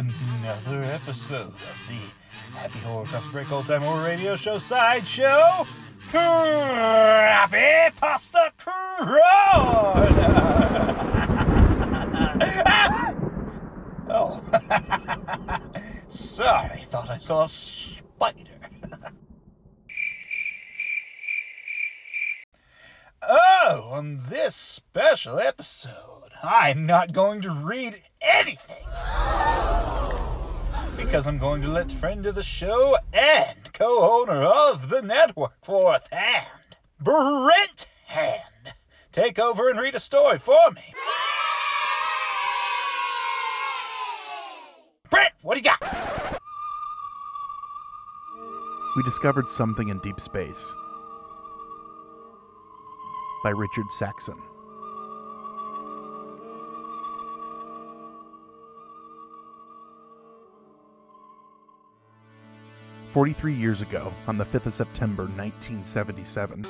another episode of the Happy Horror Coffee Break Old Time Horror Radio Show Sideshow. Crappy Pasta Crud! oh. Sorry, thought I saw a spider. oh, on this special episode, I'm not going to read anything. Because I'm going to let friend of the show and co owner of the network, Fourth Hand, Brent Hand, take over and read a story for me. Brent, what do you got? We discovered something in deep space. By Richard Saxon. Forty-three years ago, on the 5th of September 1977,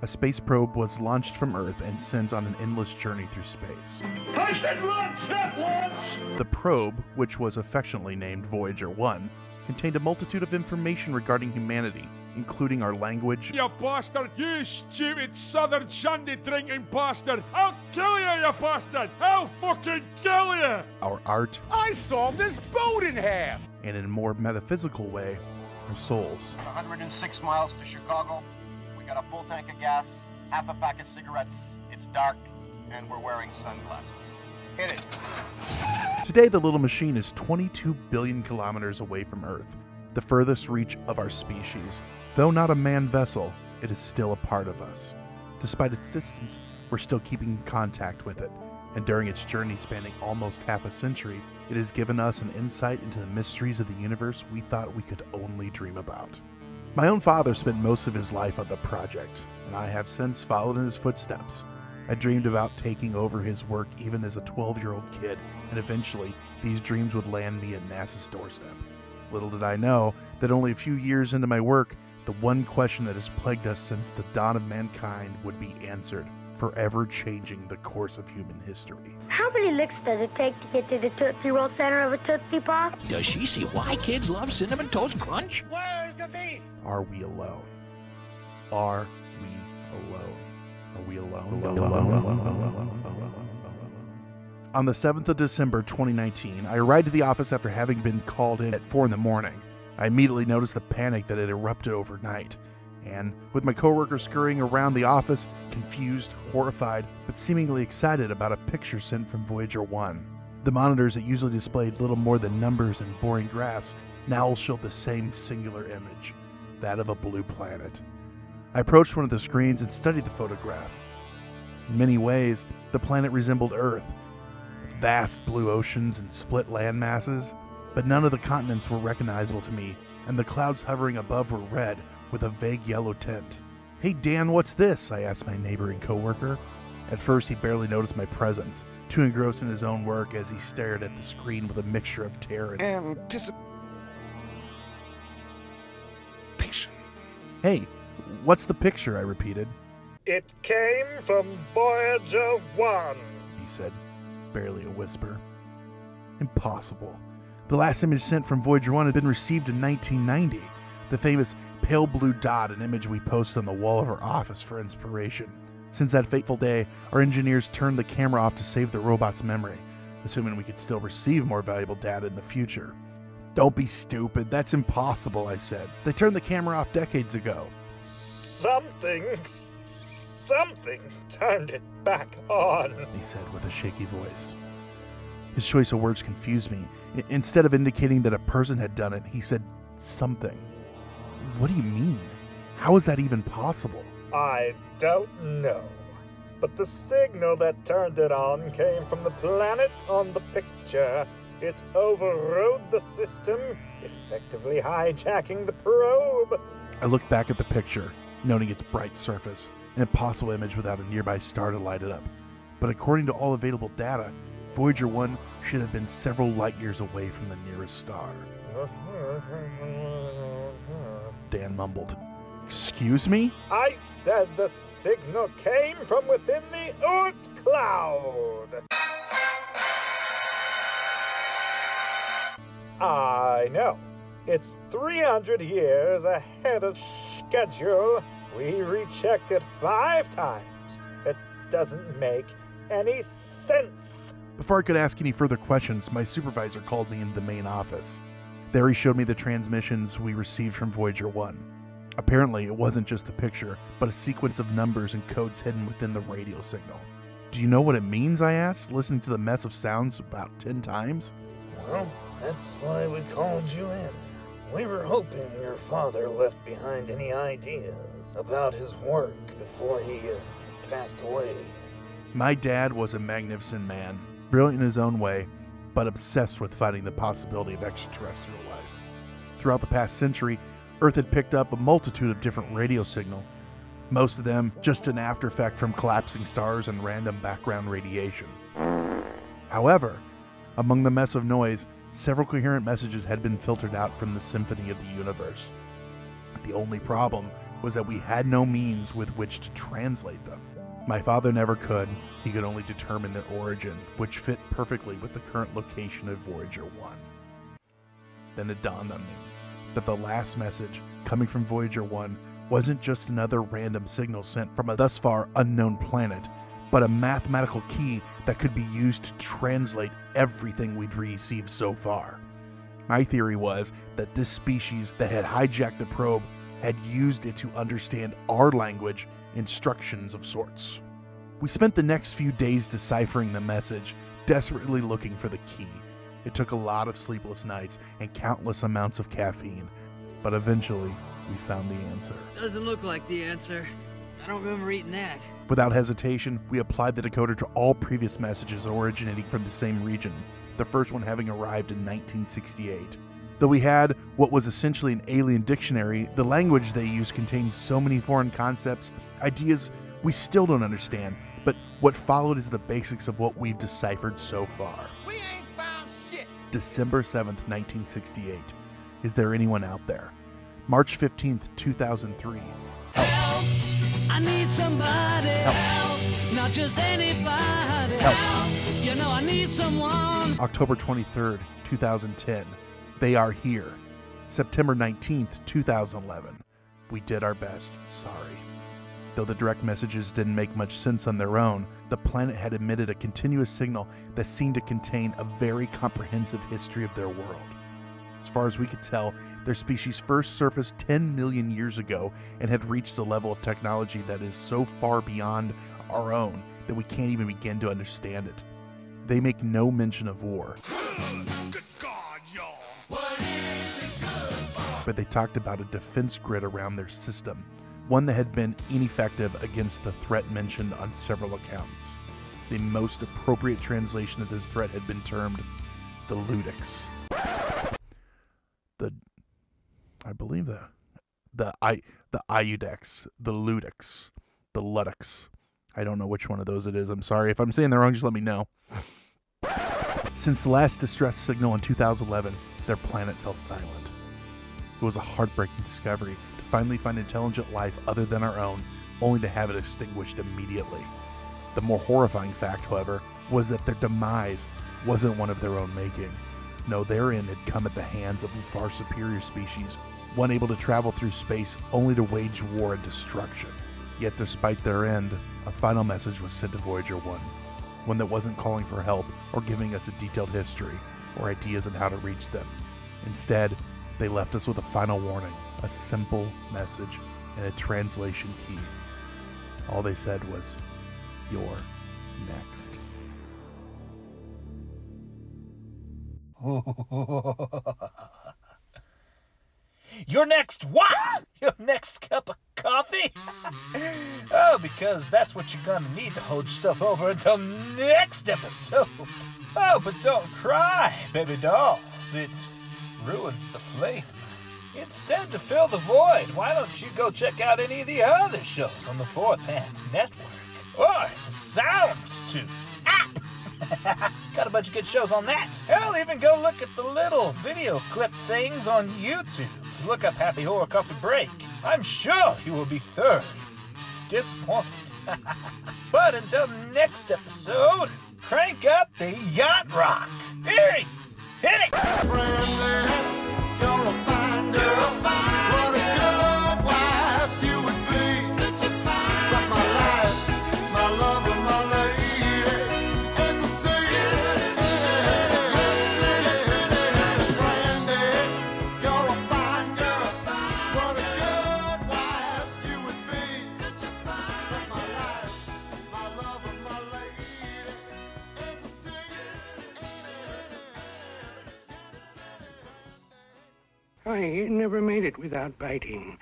a space probe was launched from Earth and sent on an endless journey through space. I said launch, not launch! The probe, which was affectionately named Voyager 1, contained a multitude of information regarding humanity, including our language, You bastard! You stupid southern shandy drinking bastard! I'll kill you, you bastard! I'll fucking kill you! our art, I sawed this boat in half! And in a more metaphysical way, our souls. 106 miles to Chicago. We got a full tank of gas, half a pack of cigarettes. It's dark, and we're wearing sunglasses. Hit it. Today, the little machine is 22 billion kilometers away from Earth, the furthest reach of our species. Though not a manned vessel, it is still a part of us. Despite its distance, we're still keeping contact with it, and during its journey spanning almost half a century, it has given us an insight into the mysteries of the universe we thought we could only dream about. My own father spent most of his life on the project, and I have since followed in his footsteps. I dreamed about taking over his work even as a 12 year old kid, and eventually these dreams would land me at NASA's doorstep. Little did I know that only a few years into my work, the one question that has plagued us since the dawn of mankind would be answered, forever changing the course of human history. How many licks does it take to get to the Tootsie Roll center of a Tootsie Pop? Does she see why kids love Cinnamon Toast Crunch? Where's the beat? Are we alone? Are we alone? Are we alone? Alone. On the 7th of December 2019, I arrived at the office after having been called in at 4 in the morning. I immediately noticed the panic that had erupted overnight, and with my coworkers scurrying around the office, confused, horrified, but seemingly excited about a picture sent from Voyager 1. The monitors that usually displayed little more than numbers and boring graphs now showed the same singular image that of a blue planet. I approached one of the screens and studied the photograph. In many ways, the planet resembled Earth, with vast blue oceans and split land masses, but none of the continents were recognizable to me, and the clouds hovering above were red with a vague yellow tint. Hey Dan, what's this? I asked my neighboring coworker. At first, he barely noticed my presence, too engrossed in his own work as he stared at the screen with a mixture of terror and Anticipation. Hey, what's the picture? I repeated. It came from Voyager 1. He said, barely a whisper. Impossible. The last image sent from Voyager 1 had been received in 1990. The famous pale blue dot, an image we posted on the wall of our office for inspiration. Since that fateful day, our engineers turned the camera off to save the robot's memory, assuming we could still receive more valuable data in the future. Don't be stupid, that's impossible, I said. They turned the camera off decades ago. Something. Something turned it back on. he said with a shaky voice. His choice of words confused me. I- instead of indicating that a person had done it, he said something. What do you mean? How is that even possible? I don't know. But the signal that turned it on came from the planet on the picture. It overrode the system, effectively hijacking the probe. I looked back at the picture, noting its bright surface, an impossible image without a nearby star to light it up. But according to all available data, Voyager 1 should have been several light years away from the nearest star. Mumbled. Excuse me? I said the signal came from within the Oort cloud. I know. It's 300 years ahead of schedule. We rechecked it five times. It doesn't make any sense. Before I could ask any further questions, my supervisor called me into the main office. There he showed me the transmissions we received from Voyager 1. Apparently, it wasn't just a picture, but a sequence of numbers and codes hidden within the radio signal. Do you know what it means? I asked, listening to the mess of sounds about 10 times. Well, that's why we called you in. We were hoping your father left behind any ideas about his work before he uh, passed away. My dad was a magnificent man, brilliant in his own way, but obsessed with finding the possibility of extraterrestrial life. Throughout the past century, Earth had picked up a multitude of different radio signals, most of them just an after effect from collapsing stars and random background radiation. However, among the mess of noise, several coherent messages had been filtered out from the symphony of the universe. The only problem was that we had no means with which to translate them. My father never could, he could only determine their origin, which fit perfectly with the current location of Voyager 1. Then it dawned on me that the last message, coming from Voyager 1, wasn't just another random signal sent from a thus far unknown planet, but a mathematical key that could be used to translate everything we'd received so far. My theory was that this species that had hijacked the probe had used it to understand our language, instructions of sorts. We spent the next few days deciphering the message, desperately looking for the key. It took a lot of sleepless nights and countless amounts of caffeine, but eventually we found the answer. Doesn't look like the answer. I don't remember eating that. Without hesitation, we applied the decoder to all previous messages originating from the same region, the first one having arrived in 1968. Though we had what was essentially an alien dictionary, the language they used contained so many foreign concepts, ideas we still don't understand, but what followed is the basics of what we've deciphered so far. We ain't found shit. December 7th, 1968. Is there anyone out there? March 15th, 2003. Help! I need somebody help. Not just anybody help. You know I need someone. October 23rd, 2010. They are here. September 19th, 2011. We did our best. Sorry. Though the direct messages didn't make much sense on their own, the planet had emitted a continuous signal that seemed to contain a very comprehensive history of their world. As far as we could tell, their species first surfaced 10 million years ago and had reached a level of technology that is so far beyond our own that we can't even begin to understand it. They make no mention of war. But they talked about a defense grid around their system, one that had been ineffective against the threat mentioned on several accounts. The most appropriate translation of this threat had been termed the Ludix. The I believe the the I the Iudex, the Ludix, the Ludix. I don't know which one of those it is. I'm sorry if I'm saying the wrong. Just let me know. Since the last distress signal in 2011, their planet fell silent. It was a heartbreaking discovery to finally find intelligent life other than our own, only to have it extinguished immediately. The more horrifying fact, however, was that their demise wasn't one of their own making. No, their end had come at the hands of a far superior species, one able to travel through space only to wage war and destruction. Yet, despite their end, a final message was sent to Voyager 1, one that wasn't calling for help or giving us a detailed history or ideas on how to reach them. Instead, they left us with a final warning, a simple message, and a translation key. All they said was, You're next. Your next what? Your next cup of coffee? oh, because that's what you're gonna need to hold yourself over until next episode. Oh, but don't cry, baby dolls. It ruins the flavor. Instead, to fill the void, why don't you go check out any of the other shows on the Fourth Hand Network? Or Soundstooth app. Ah! Got a bunch of good shows on that. Hell, even go look at the little video clip things on YouTube. Look up Happy Horror Coffee Break. I'm sure you will be thoroughly disappointed. but until next episode, crank up the yacht rock. Iris, hit it! It without biting.